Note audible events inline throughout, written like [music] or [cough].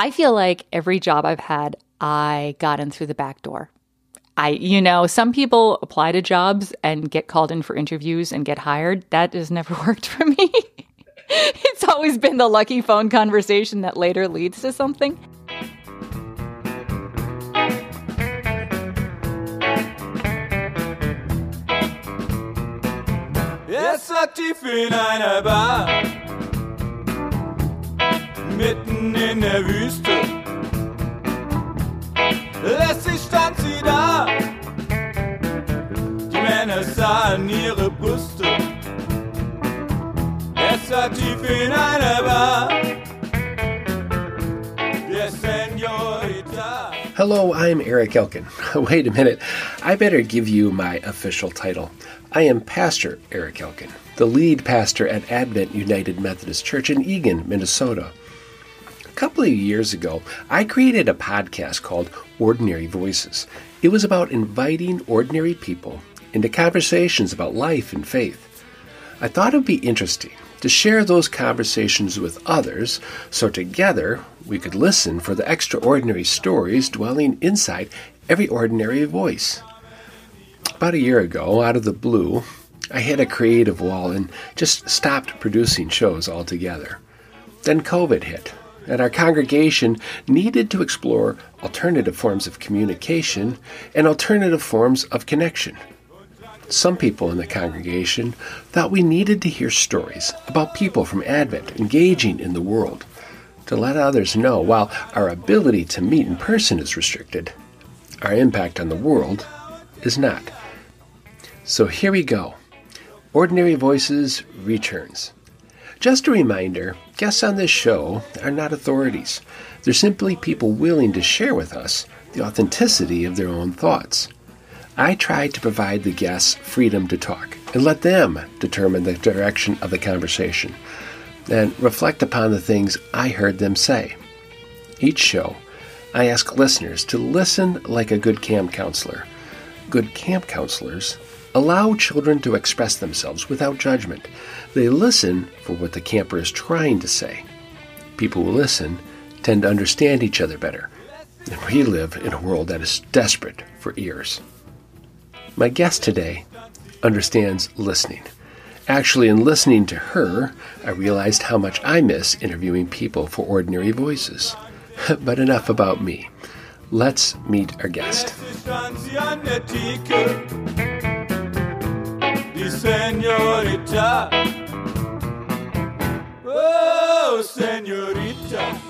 I feel like every job I've had, I got in through the back door. I, you know, some people apply to jobs and get called in for interviews and get hired. That has never [laughs] worked for me. [laughs] it's always been the lucky phone conversation that later leads to something. Bar, mitten in der Wüste. Stand sie da, die Männer sahen ihre Brüste. Jetzt aktiv in einer Bar. Hello, I'm Eric Elkin. [laughs] Wait a minute, I better give you my official title. I am Pastor Eric Elkin, the lead pastor at Advent United Methodist Church in Eagan, Minnesota. A couple of years ago, I created a podcast called Ordinary Voices. It was about inviting ordinary people into conversations about life and faith. I thought it would be interesting to share those conversations with others so together we could listen for the extraordinary stories dwelling inside every ordinary voice. About a year ago, out of the blue, I hit a creative wall and just stopped producing shows altogether. Then COVID hit, and our congregation needed to explore alternative forms of communication and alternative forms of connection. Some people in the congregation thought we needed to hear stories about people from Advent engaging in the world to let others know while our ability to meet in person is restricted, our impact on the world is not. So here we go. Ordinary Voices returns. Just a reminder guests on this show are not authorities. They're simply people willing to share with us the authenticity of their own thoughts. I try to provide the guests freedom to talk and let them determine the direction of the conversation and reflect upon the things I heard them say. Each show, I ask listeners to listen like a good camp counselor. Good camp counselors allow children to express themselves without judgment. They listen for what the camper is trying to say. People who listen tend to understand each other better. And we live in a world that is desperate for ears. My guest today understands listening. Actually, in listening to her, I realized how much I miss interviewing people for ordinary voices. [laughs] but enough about me. Let's meet our guest. Senorita. Oh, Senorita.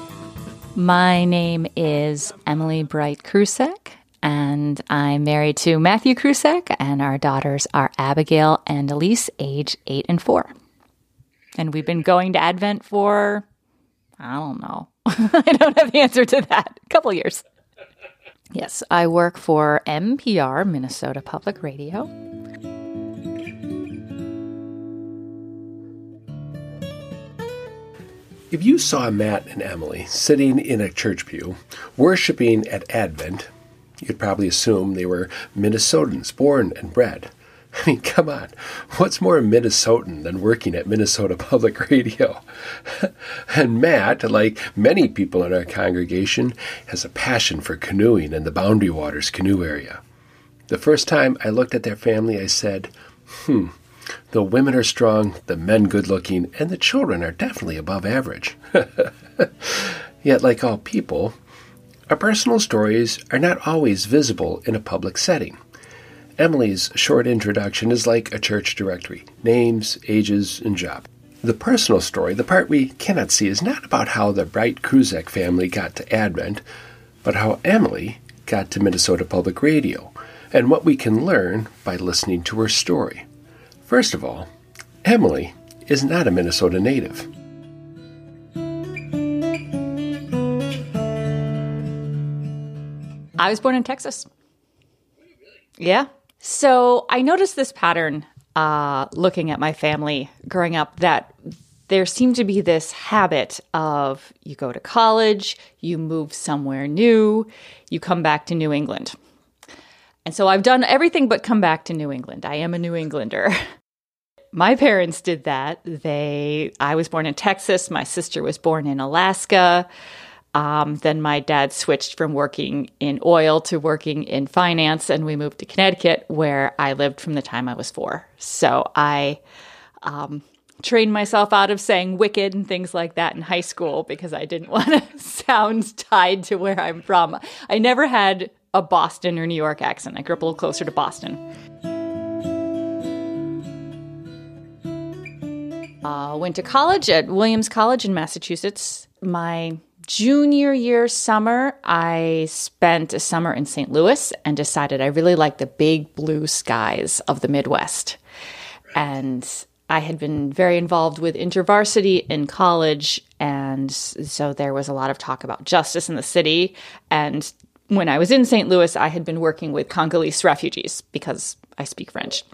My name is Emily Bright Krusek, and I'm married to Matthew Krusek, and our daughters are Abigail and Elise, age eight and four. And we've been going to Advent for, I don't know. [laughs] I don't have the answer to that. A couple years. Yes, I work for MPR, Minnesota Public Radio. If you saw Matt and Emily sitting in a church pew, worshiping at Advent, you'd probably assume they were Minnesotans, born and bred. [laughs] I mean, come on. What's more Minnesotan than working at Minnesota [laughs] Public Radio? [laughs] and Matt, like many people in our congregation, has a passion for canoeing in the Boundary Waters canoe area. The first time I looked at their family, I said, hmm, the women are strong, the men good looking, and the children are definitely above average. [laughs] Yet, like all people, our personal stories are not always visible in a public setting. Emily's short introduction is like a church directory names, ages, and job. The personal story, the part we cannot see, is not about how the Bright Krusek family got to Advent, but how Emily got to Minnesota Public Radio, and what we can learn by listening to her story. First of all, Emily is not a Minnesota native. I was born in Texas. Yeah. So I noticed this pattern uh, looking at my family growing up that there seemed to be this habit of you go to college, you move somewhere new, you come back to New England. And so I've done everything but come back to New England. I am a New Englander. [laughs] my parents did that. They I was born in Texas, my sister was born in Alaska. Um, then my dad switched from working in oil to working in finance, and we moved to Connecticut, where I lived from the time I was four. So I um, trained myself out of saying wicked and things like that in high school because I didn't [laughs] want to sound tied to where I'm from. I never had a Boston or New York accent. I grew up a little closer to Boston. Uh, went to college at Williams College in Massachusetts. My junior year summer, I spent a summer in St. Louis and decided I really liked the big blue skies of the Midwest. And I had been very involved with InterVarsity in college, and so there was a lot of talk about justice in the city. And when I was in St. Louis, I had been working with Congolese refugees because I speak French.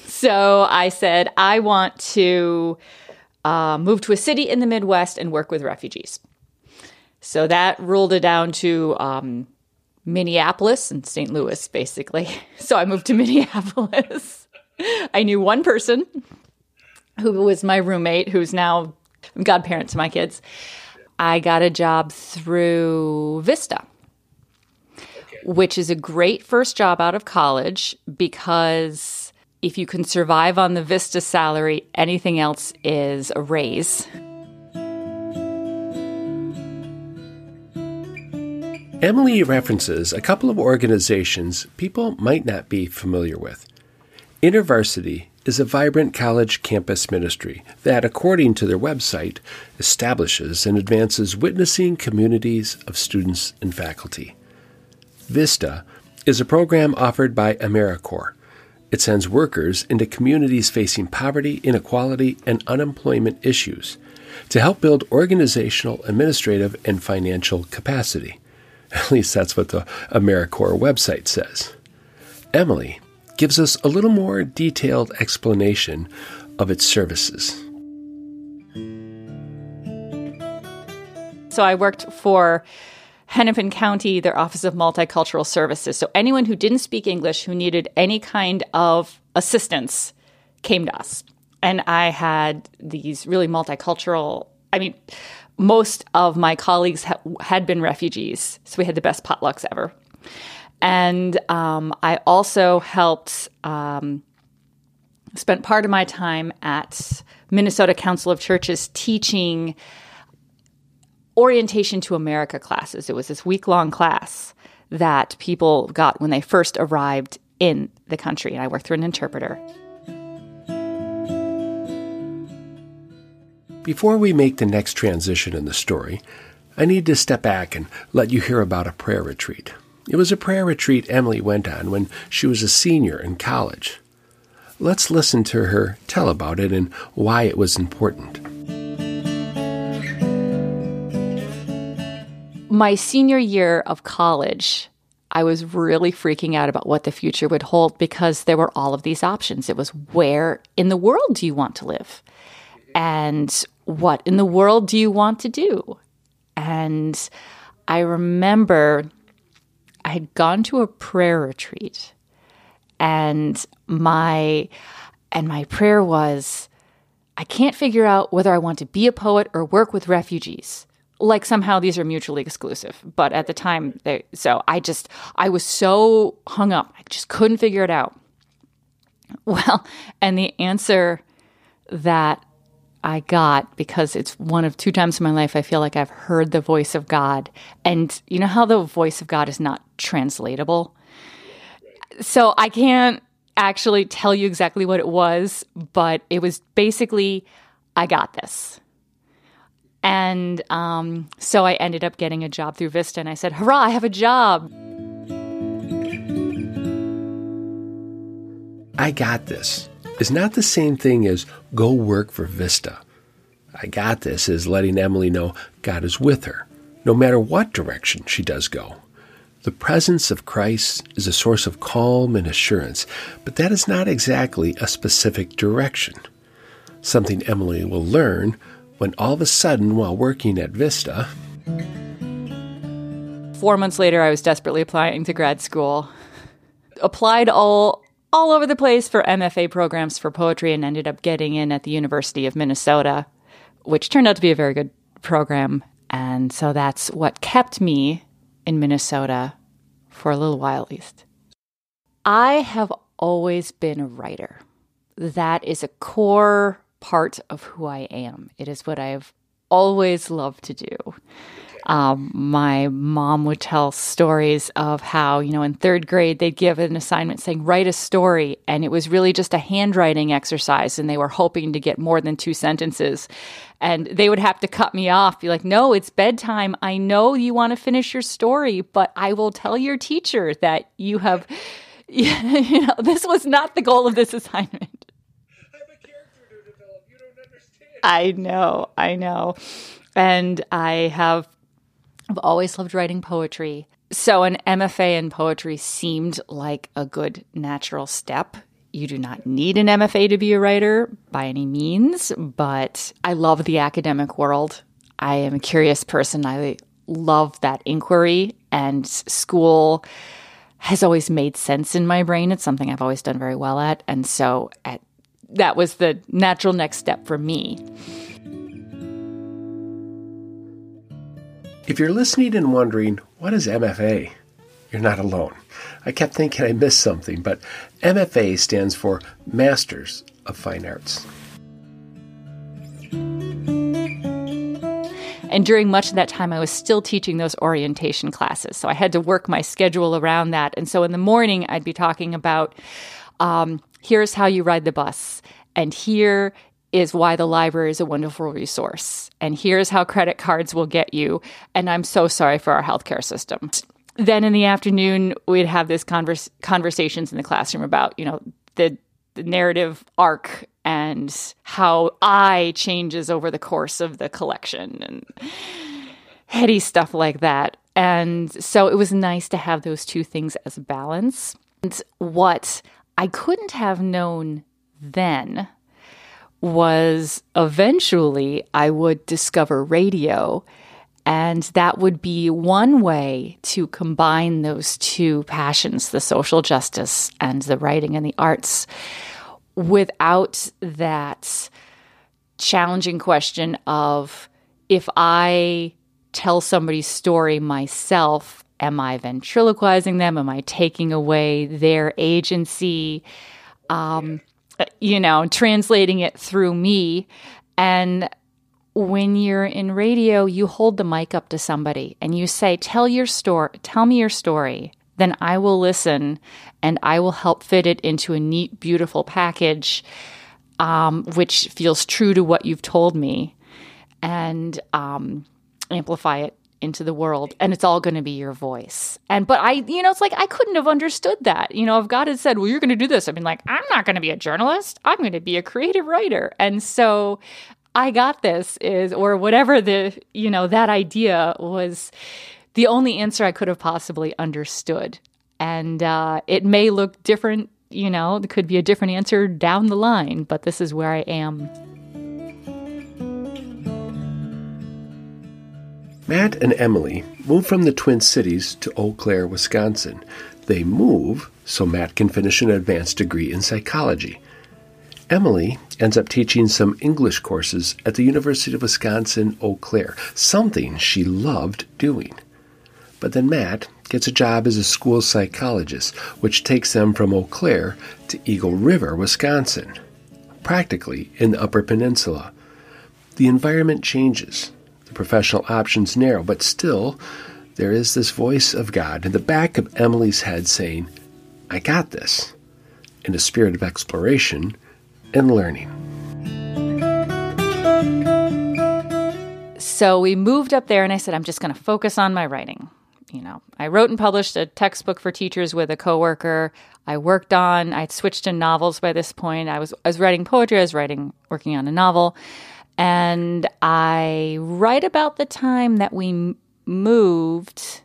So I said, I want to uh, move to a city in the Midwest and work with refugees. So that ruled it down to um, Minneapolis and St. Louis, basically. [laughs] So I moved to [laughs] Minneapolis. I knew one person who was my roommate, who's now godparent to my kids. I got a job through Vista, which is a great first job out of college because if you can survive on the Vista salary, anything else is a raise. Emily references a couple of organizations people might not be familiar with. InterVarsity is a vibrant college campus ministry that, according to their website, establishes and advances witnessing communities of students and faculty. VISTA is a program offered by AmeriCorps. It sends workers into communities facing poverty, inequality, and unemployment issues to help build organizational, administrative, and financial capacity. [laughs] At least that's what the AmeriCorps website says. Emily gives us a little more detailed explanation of its services. So I worked for Hennepin County, their Office of Multicultural Services. So anyone who didn't speak English, who needed any kind of assistance, came to us. And I had these really multicultural, I mean, most of my colleagues ha- had been refugees. So we had the best potlucks ever. And um, I also helped, um, spent part of my time at Minnesota Council of Churches teaching orientation to America classes. It was this week long class that people got when they first arrived in the country. And I worked through an interpreter. Before we make the next transition in the story, I need to step back and let you hear about a prayer retreat. It was a prayer retreat Emily went on when she was a senior in college. Let's listen to her tell about it and why it was important. My senior year of college, I was really freaking out about what the future would hold because there were all of these options. It was where in the world do you want to live? And what in the world do you want to do? And I remember I had gone to a prayer retreat and my and my prayer was I can't figure out whether I want to be a poet or work with refugees. Like somehow these are mutually exclusive, but at the time they so I just I was so hung up. I just couldn't figure it out. [laughs] Well, and the answer that I got because it's one of two times in my life I feel like I've heard the voice of God. And you know how the voice of God is not translatable? So I can't actually tell you exactly what it was, but it was basically, I got this. And um, so I ended up getting a job through Vista, and I said, Hurrah, I have a job. I got this is not the same thing as go work for Vista. I got this is letting Emily know God is with her, no matter what direction she does go. The presence of Christ is a source of calm and assurance, but that is not exactly a specific direction. Something Emily will learn when all of a sudden, while working at Vista, Four months later, I was desperately applying to grad school. Applied all all over the place for MFA programs for poetry and ended up getting in at the University of Minnesota, which turned out to be a very good program. And so that's what kept me in Minnesota for a little while at least. I have always been a writer. That is a core part of who I am. It is what I've always loved to do. Um, my mom would tell stories of how, you know, in third grade, they'd give an assignment saying, write a story. And it was really just a handwriting exercise. And they were hoping to get more than two sentences. And they would have to cut me off, be like, no, it's bedtime. I know you want to finish your story, but I will tell your teacher that you have, [laughs] you know, this was not the goal of this assignment. I know, I know. And I have I've always loved writing poetry. So, an MFA in poetry seemed like a good natural step. You do not need an MFA to be a writer by any means, but I love the academic world. I am a curious person. I love that inquiry, and school has always made sense in my brain. It's something I've always done very well at. And so, at, that was the natural next step for me. If you're listening and wondering, what is MFA? You're not alone. I kept thinking I missed something, but MFA stands for Masters of Fine Arts. And during much of that time, I was still teaching those orientation classes. So I had to work my schedule around that. And so in the morning, I'd be talking about um, here's how you ride the bus, and here is why the library is a wonderful resource. And here's how credit cards will get you. And I'm so sorry for our healthcare system. Then in the afternoon, we'd have this converse, conversations in the classroom about, you know, the, the narrative arc and how I changes over the course of the collection and heady stuff like that. And so it was nice to have those two things as a balance. And what I couldn't have known then was eventually I would discover radio. And that would be one way to combine those two passions, the social justice and the writing and the arts, without that challenging question of if I tell somebody's story myself, am I ventriloquizing them? Am I taking away their agency? Um, you know, translating it through me. And when you're in radio, you hold the mic up to somebody and you say, Tell your story, tell me your story. Then I will listen and I will help fit it into a neat, beautiful package, um, which feels true to what you've told me and um, amplify it into the world and it's all going to be your voice. And but I you know it's like I couldn't have understood that. You know, if God had said, "Well, you're going to do this." I mean like, I'm not going to be a journalist. I'm going to be a creative writer. And so I got this is or whatever the, you know, that idea was the only answer I could have possibly understood. And uh, it may look different, you know, it could be a different answer down the line, but this is where I am. Matt and Emily move from the Twin Cities to Eau Claire, Wisconsin. They move so Matt can finish an advanced degree in psychology. Emily ends up teaching some English courses at the University of Wisconsin Eau Claire, something she loved doing. But then Matt gets a job as a school psychologist, which takes them from Eau Claire to Eagle River, Wisconsin, practically in the Upper Peninsula. The environment changes professional options narrow, but still, there is this voice of God in the back of Emily's head saying, I got this, in a spirit of exploration and learning. So we moved up there, and I said, I'm just going to focus on my writing. You know, I wrote and published a textbook for teachers with a coworker. I worked on, I'd switched to novels by this point. I was, I was writing poetry, I was writing, working on a novel. And I, right about the time that we moved,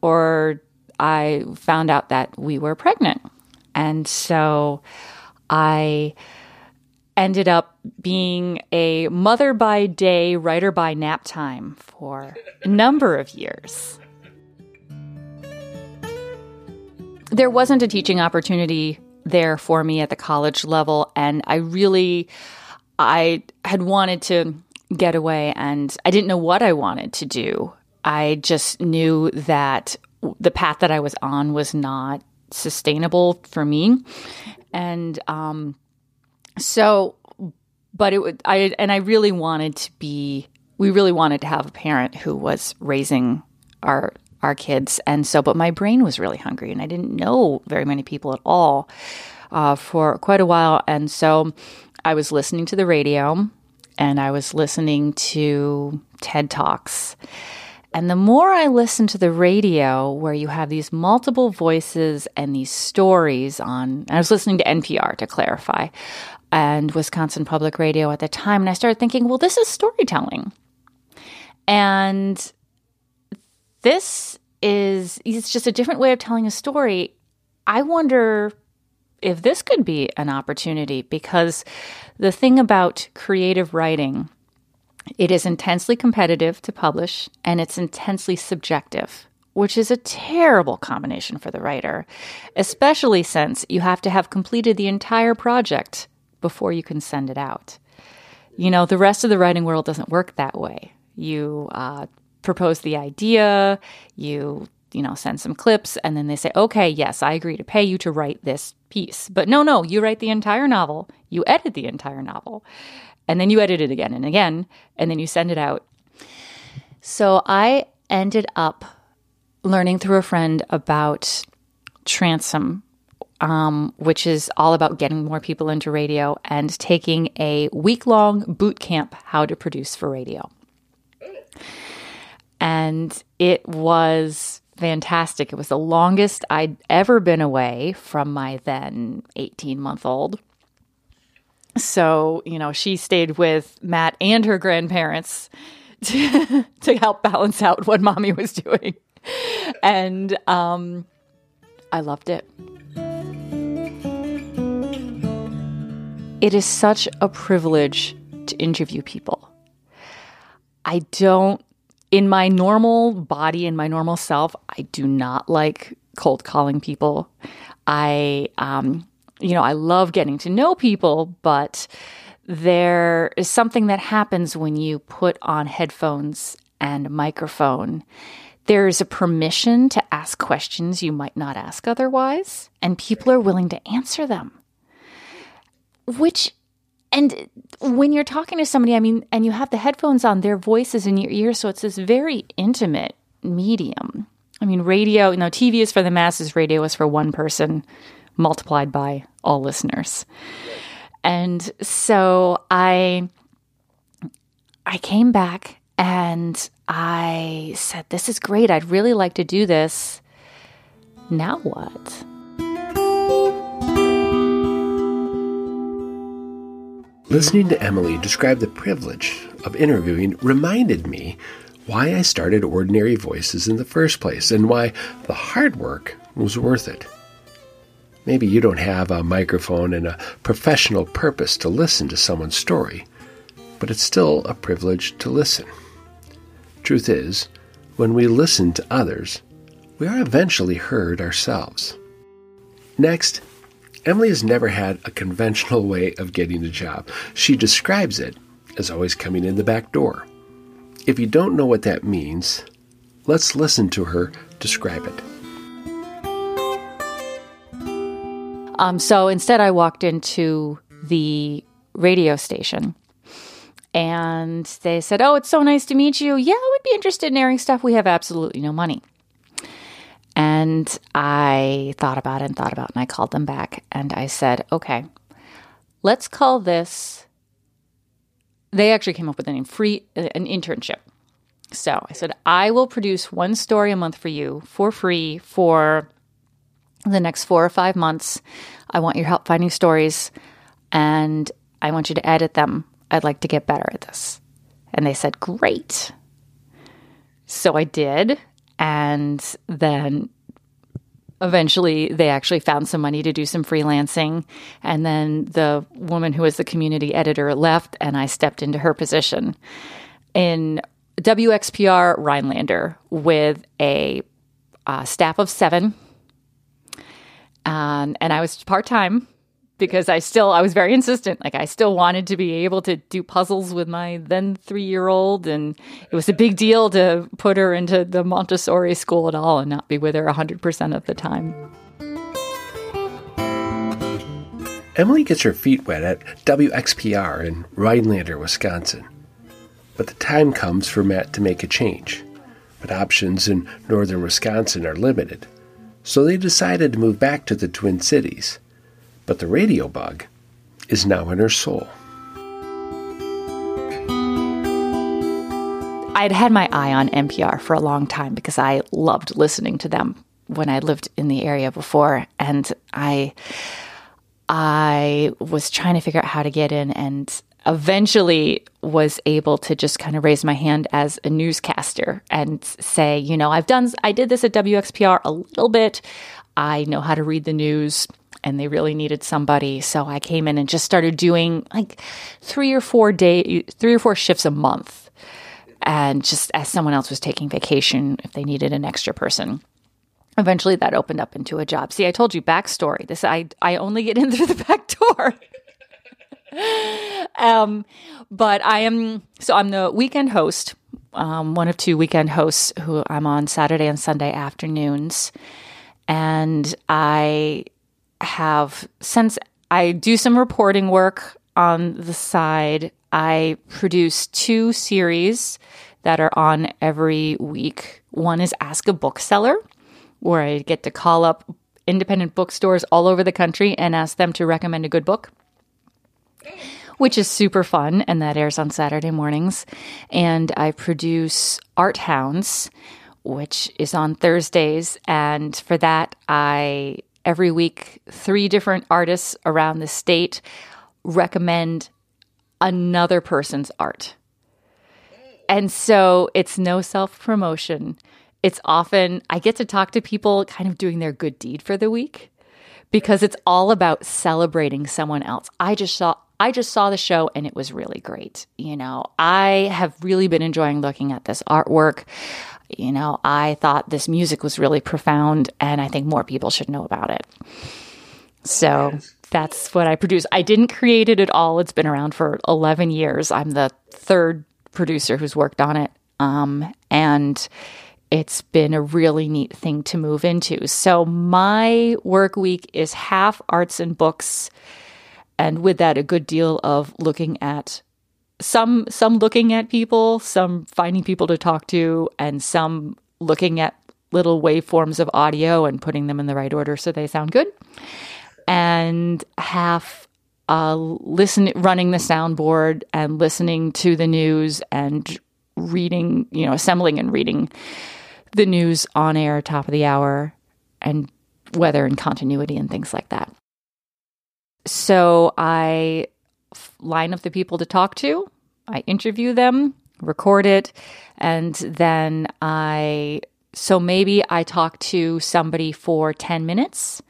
or I found out that we were pregnant. And so I ended up being a mother by day, writer by nap time for a number of years. There wasn't a teaching opportunity there for me at the college level, and I really I had wanted to get away and I didn't know what I wanted to do. I just knew that the path that I was on was not sustainable for me. And um, so, but it would, I, and I really wanted to be, we really wanted to have a parent who was raising our, our kids. And so, but my brain was really hungry and I didn't know very many people at all uh, for quite a while. And so I was listening to the radio and I was listening to TED Talks. And the more I listened to the radio, where you have these multiple voices and these stories on, I was listening to NPR to clarify, and Wisconsin Public Radio at the time, and I started thinking, well, this is storytelling. And this is, it's just a different way of telling a story. I wonder if this could be an opportunity because the thing about creative writing it is intensely competitive to publish and it's intensely subjective, which is a terrible combination for the writer, especially since you have to have completed the entire project before you can send it out. You know, the rest of the writing world doesn't work that way. You uh, propose the idea, you you know send some clips and then they say okay yes i agree to pay you to write this piece but no no you write the entire novel you edit the entire novel and then you edit it again and again, and then you send it out. So I ended up learning through a friend about Transom, um, which is all about getting more people into radio and taking a week long boot camp how to produce for radio. And it was fantastic. It was the longest I'd ever been away from my then 18 month old. So, you know, she stayed with Matt and her grandparents [laughs] to, to help balance out what mommy was doing. And um, I loved it. It is such a privilege to interview people. I don't, in my normal body, in my normal self, I do not like cold calling people. I, um, you know, I love getting to know people, but there is something that happens when you put on headphones and microphone. There's a permission to ask questions you might not ask otherwise, and people are willing to answer them. Which, and when you're talking to somebody, I mean, and you have the headphones on, their voices in your ear, so it's this very intimate medium. I mean, radio, you know, TV is for the masses, radio is for one person multiplied by all listeners. And so I I came back and I said, This is great. I'd really like to do this. Now what? Listening to Emily describe the privilege of interviewing reminded me why I started Ordinary Voices in the first place and why the hard work was worth it. Maybe you don't have a microphone and a professional purpose to listen to someone's story, but it's still a privilege to listen. Truth is, when we listen to others, we are eventually heard ourselves. Next, Emily has never had a conventional way of getting a job. She describes it as always coming in the back door. If you don't know what that means, let's listen to her describe it. Um, so instead, I walked into the radio station and they said, Oh, it's so nice to meet you. Yeah, would be interested in airing stuff. We have absolutely no money. And I thought about it and thought about it, and I called them back and I said, Okay, let's call this. They actually came up with a name free, uh, an internship. So I said, I will produce one story a month for you for free for the next four or five months. I want your help finding stories and I want you to edit them. I'd like to get better at this. And they said, Great. So I did. And then eventually they actually found some money to do some freelancing. And then the woman who was the community editor left, and I stepped into her position. In WXPR Rhinelander with a uh, staff of seven. Um, and I was part time because I still I was very insistent. Like I still wanted to be able to do puzzles with my then three year old, and it was a big deal to put her into the Montessori school at all and not be with her hundred percent of the time. Emily gets her feet wet at WXPR in Rhinelander, Wisconsin. But the time comes for Matt to make a change. But options in northern Wisconsin are limited, so they decided to move back to the Twin Cities. But the radio bug is now in her soul. I'd had my eye on NPR for a long time because I loved listening to them when I lived in the area before, and I I was trying to figure out how to get in and eventually was able to just kind of raise my hand as a newscaster and say, you know, I've done I did this at WXPR a little bit. I know how to read the news and they really needed somebody. So I came in and just started doing like three or four day, three or four shifts a month. And just as someone else was taking vacation, if they needed an extra person. Eventually that opened up into a job. See, I told you backstory. This I I only get in [laughs] through the back door. [laughs] um, but I am so I'm the weekend host, um, one of two weekend hosts who I'm on Saturday and Sunday afternoons, and I have since I do some reporting work on the side. I produce two series that are on every week. One is Ask a Bookseller, where I get to call up independent bookstores all over the country and ask them to recommend a good book. Which is super fun, and that airs on Saturday mornings. And I produce Art Hounds, which is on Thursdays. And for that, I every week, three different artists around the state recommend another person's art. And so it's no self promotion. It's often, I get to talk to people kind of doing their good deed for the week because it's all about celebrating someone else. I just saw. I just saw the show and it was really great. You know, I have really been enjoying looking at this artwork. You know, I thought this music was really profound and I think more people should know about it. So that's what I produce. I didn't create it at all. It's been around for 11 years. I'm the third producer who's worked on it. Um, and it's been a really neat thing to move into. So my work week is half arts and books, and with that, a good deal of looking at some some looking at people, some finding people to talk to, and some looking at little waveforms of audio and putting them in the right order so they sound good. And half uh, listen running the soundboard and listening to the news and reading, you know, assembling and reading the news on air, top of the hour, and weather and continuity and things like that. So I line up the people to talk to, I interview them, record it, and then I, so maybe I talk to somebody for 10 minutes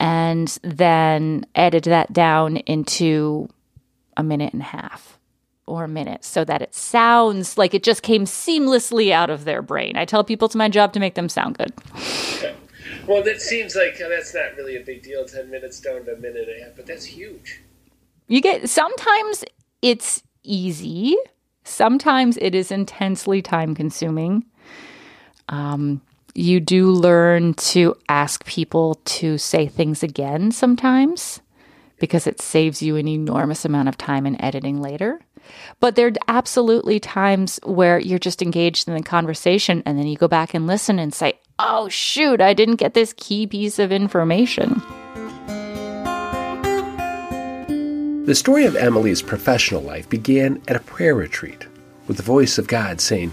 and then edit that down into a minute and a half or a minute so that it sounds like it just came seamlessly out of their brain. I tell people it's my job to make them sound good. [laughs] Well, that seems like uh, that's not really a big deal 10 minutes down to a minute and a half, but that's huge. You get sometimes it's easy, sometimes it is intensely time consuming. Um, you do learn to ask people to say things again sometimes because it saves you an enormous amount of time in editing later. But there are absolutely times where you're just engaged in the conversation and then you go back and listen and say, oh, shoot, I didn't get this key piece of information. The story of Emily's professional life began at a prayer retreat with the voice of God saying,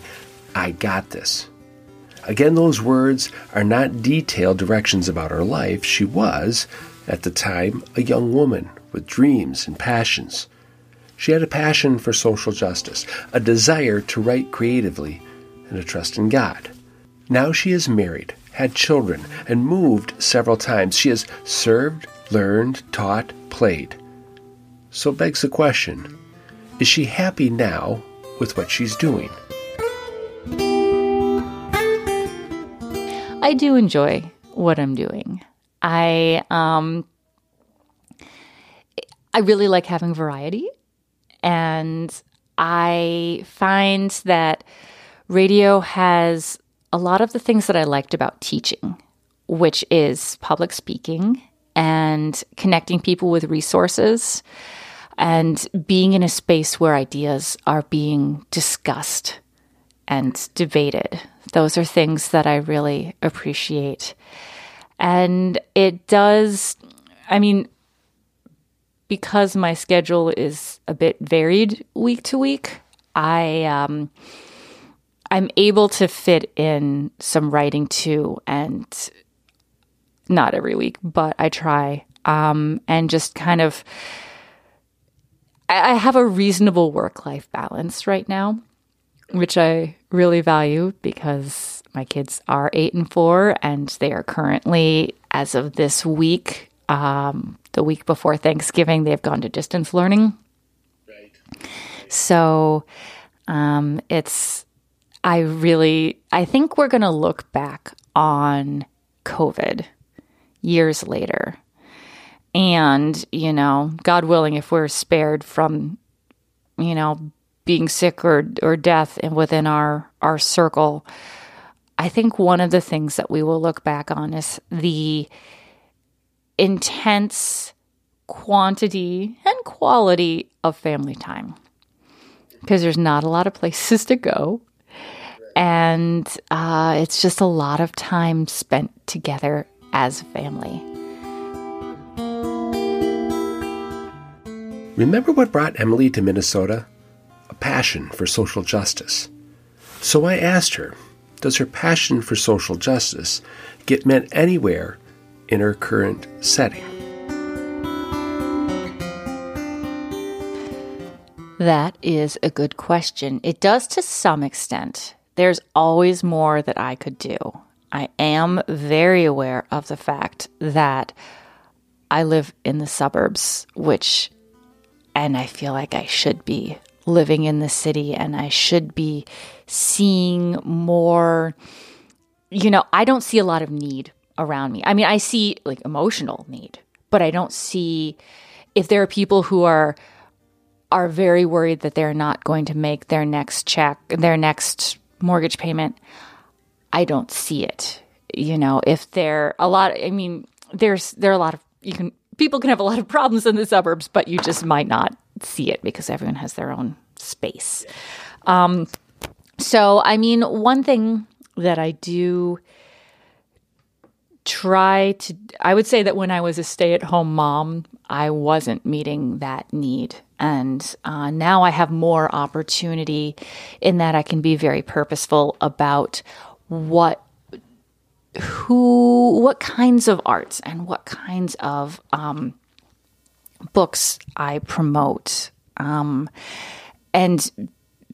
I got this. Again, those words are not detailed directions about her life. She was, at the time, a young woman with dreams and passions. She had a passion for social justice, a desire to write creatively, and a trust in God. Now she is married, had children, and moved several times. She has served, learned, taught, played. So it begs the question is she happy now with what she's doing? I do enjoy what I'm doing. I um I really like having variety. And I find that radio has a lot of the things that I liked about teaching, which is public speaking and connecting people with resources and being in a space where ideas are being discussed and debated. Those are things that I really appreciate. And it does, I mean, because my schedule is a bit varied week to week, I um, I'm able to fit in some writing too, and not every week, but I try. Um, and just kind of, I, have a reasonable work life balance right now, which I really value because my kids are eight and four, and they are currently, as of this week, um, the week before Thanksgiving, they've gone to distance learning. Right. So um, it's, I really, I think we're going to look back on COVID years later. And, you know, God willing, if we're spared from, you know, being sick or, or death within our, our circle, I think one of the things that we will look back on is the intense quantity and quality of family time because there's not a lot of places to go. And uh, it's just a lot of time spent together as a family. Remember what brought Emily to Minnesota? A passion for social justice. So I asked her, does her passion for social justice get met anywhere in her current setting? That is a good question. It does to some extent. There's always more that I could do. I am very aware of the fact that I live in the suburbs, which, and I feel like I should be living in the city and I should be seeing more. You know, I don't see a lot of need around me. I mean, I see like emotional need, but I don't see if there are people who are are very worried that they're not going to make their next check, their next mortgage payment. I don't see it. You know, if there a lot, I mean, there's there are a lot of you can people can have a lot of problems in the suburbs, but you just might not see it because everyone has their own space. Um, so, I mean, one thing that I do try to, I would say that when I was a stay at home mom, I wasn't meeting that need. And uh, now I have more opportunity in that I can be very purposeful about what who what kinds of arts and what kinds of um, books I promote um, and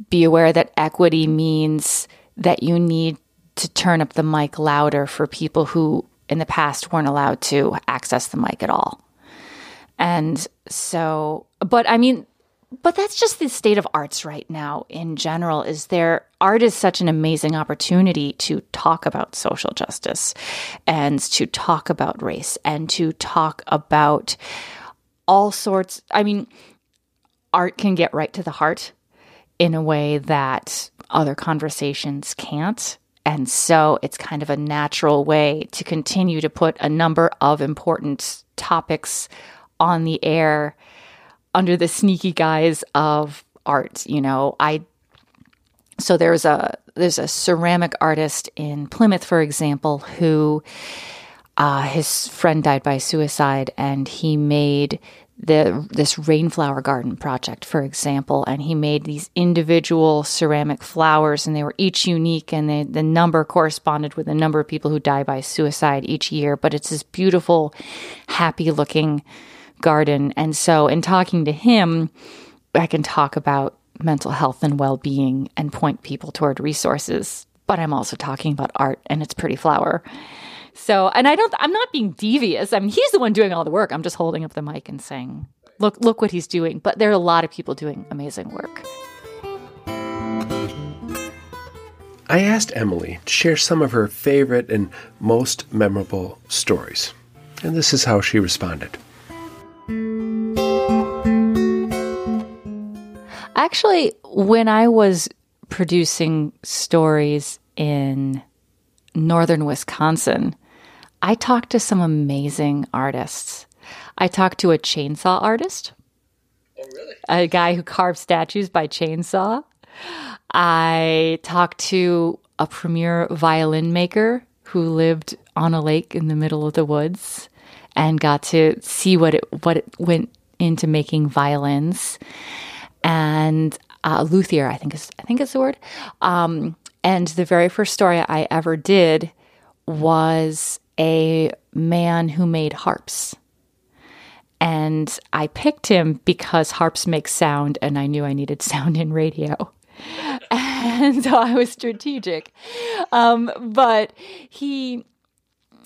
be aware that equity means that you need to turn up the mic louder for people who in the past weren't allowed to access the mic at all. And so, but I mean, but that's just the state of arts right now in general is there art is such an amazing opportunity to talk about social justice and to talk about race and to talk about all sorts i mean art can get right to the heart in a way that other conversations can't. And so it's kind of a natural way to continue to put a number of important topics on the air under the sneaky guise of art. You know, I so there's a there's a ceramic artist in Plymouth, for example, who uh, his friend died by suicide, and he made the this rainflower garden project, for example, and he made these individual ceramic flowers, and they were each unique, and they, the number corresponded with the number of people who die by suicide each year. But it's this beautiful, happy-looking garden, and so in talking to him, I can talk about mental health and well-being and point people toward resources. But I'm also talking about art and its pretty flower. So, and I don't, I'm not being devious. I mean, he's the one doing all the work. I'm just holding up the mic and saying, look, look what he's doing. But there are a lot of people doing amazing work. I asked Emily to share some of her favorite and most memorable stories. And this is how she responded. Actually, when I was producing stories in northern Wisconsin, I talked to some amazing artists. I talked to a chainsaw artist. Oh, really? A guy who carved statues by chainsaw. I talked to a premier violin maker who lived on a lake in the middle of the woods and got to see what it what it went into making violins and uh, luthier I think is I think is the word. Um, and the very first story I ever did was a man who made harps. And I picked him because harps make sound and I knew I needed [laughs] sound in radio. [laughs] And so I was strategic. Um, but he,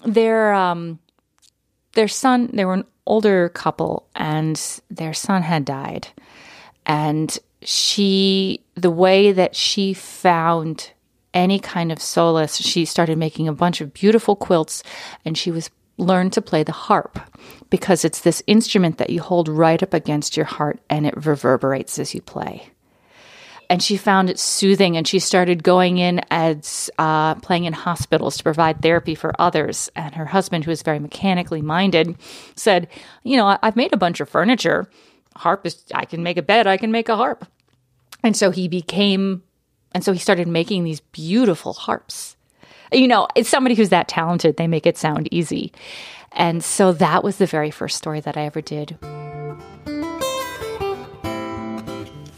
their um, their son, they were an older couple, and their son had died, and she, the way that she found any kind of solace, she started making a bunch of beautiful quilts, and she was learned to play the harp because it's this instrument that you hold right up against your heart and it reverberates as you play. And she found it soothing and she started going in as uh, playing in hospitals to provide therapy for others. And her husband who was very mechanically minded said you know i've made a bunch of furniture harp is i can make a bed i can make a harp and so he became and so he started making these beautiful harps you know it's somebody who's that talented they make it sound easy and so that was the very first story that i ever did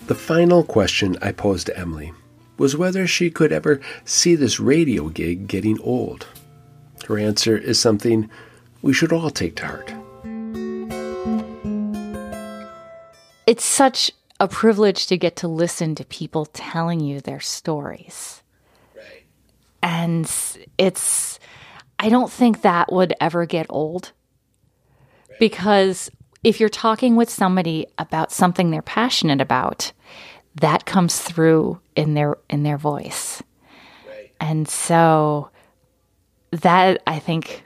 The final question I posed to Emily was whether she could ever see this radio gig getting old. Her answer is something we should all take to heart. It's such a privilege to get to listen to people telling you their stories. Right. And it's, I don't think that would ever get old because if you're talking with somebody about something they're passionate about, that comes through in their in their voice. Right. And so that I think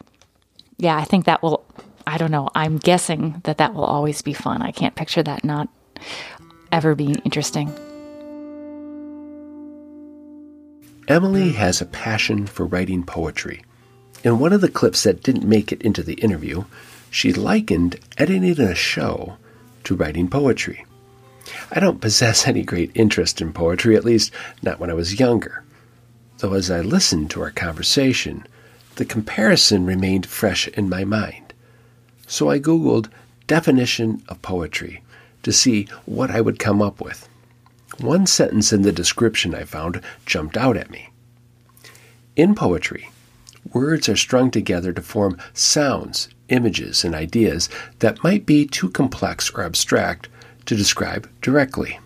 yeah, I think that will I don't know. I'm guessing that that will always be fun. I can't picture that not ever being interesting. Emily has a passion for writing poetry. In one of the clips that didn't make it into the interview, she likened editing a show to writing poetry. I don't possess any great interest in poetry, at least not when I was younger. Though as I listened to our conversation, the comparison remained fresh in my mind. So I Googled definition of poetry to see what I would come up with. One sentence in the description I found jumped out at me. In poetry, words are strung together to form sounds images and ideas that might be too complex or abstract to describe directly.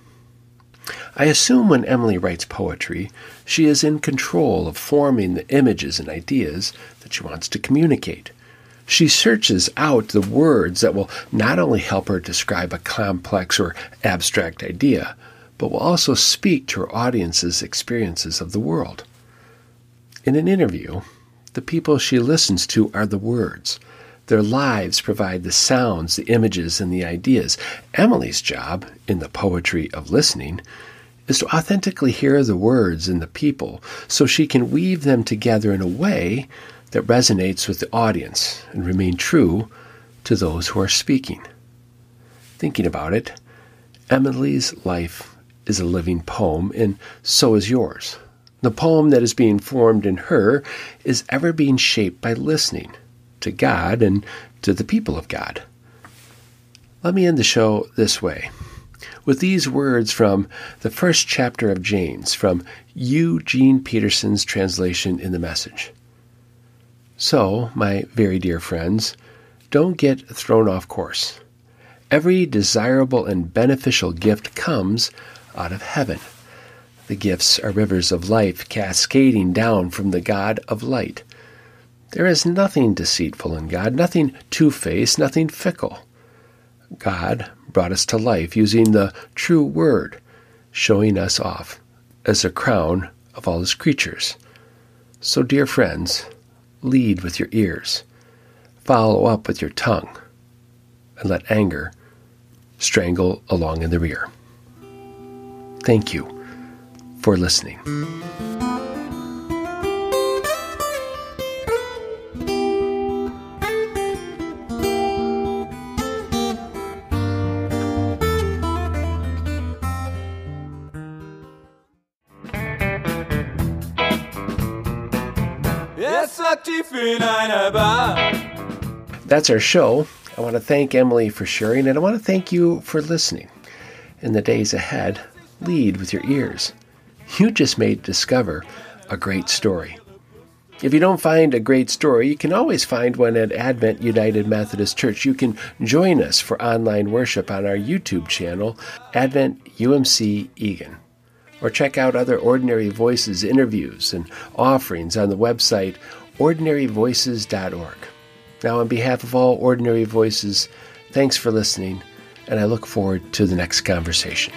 I assume when Emily writes poetry, she is in control of forming the images and ideas that she wants to communicate. She searches out the words that will not only help her describe a complex or abstract idea, but will also speak to her audience's experiences of the world. In an interview, the people she listens to are the words, their lives provide the sounds, the images, and the ideas. Emily's job, in the poetry of listening, is to authentically hear the words in the people so she can weave them together in a way that resonates with the audience and remain true to those who are speaking. Thinking about it, Emily's life is a living poem, and so is yours. The poem that is being formed in her is ever being shaped by listening to God and to the people of God. Let me end the show this way with these words from the first chapter of James from Eugene Peterson's translation in the message. So, my very dear friends, don't get thrown off course. Every desirable and beneficial gift comes out of heaven. The gifts are rivers of life cascading down from the God of light. There is nothing deceitful in God, nothing two faced, nothing fickle. God brought us to life using the true word, showing us off as a crown of all his creatures. So, dear friends, lead with your ears, follow up with your tongue, and let anger strangle along in the rear. Thank you for listening. That's our show. I want to thank Emily for sharing, and I want to thank you for listening. In the days ahead, lead with your ears. You just may discover a great story. If you don't find a great story, you can always find one at Advent United Methodist Church. You can join us for online worship on our YouTube channel, Advent UMC Eagan. Or check out other Ordinary Voices interviews and offerings on the website ordinaryvoices.org. Now, on behalf of all Ordinary Voices, thanks for listening, and I look forward to the next conversation.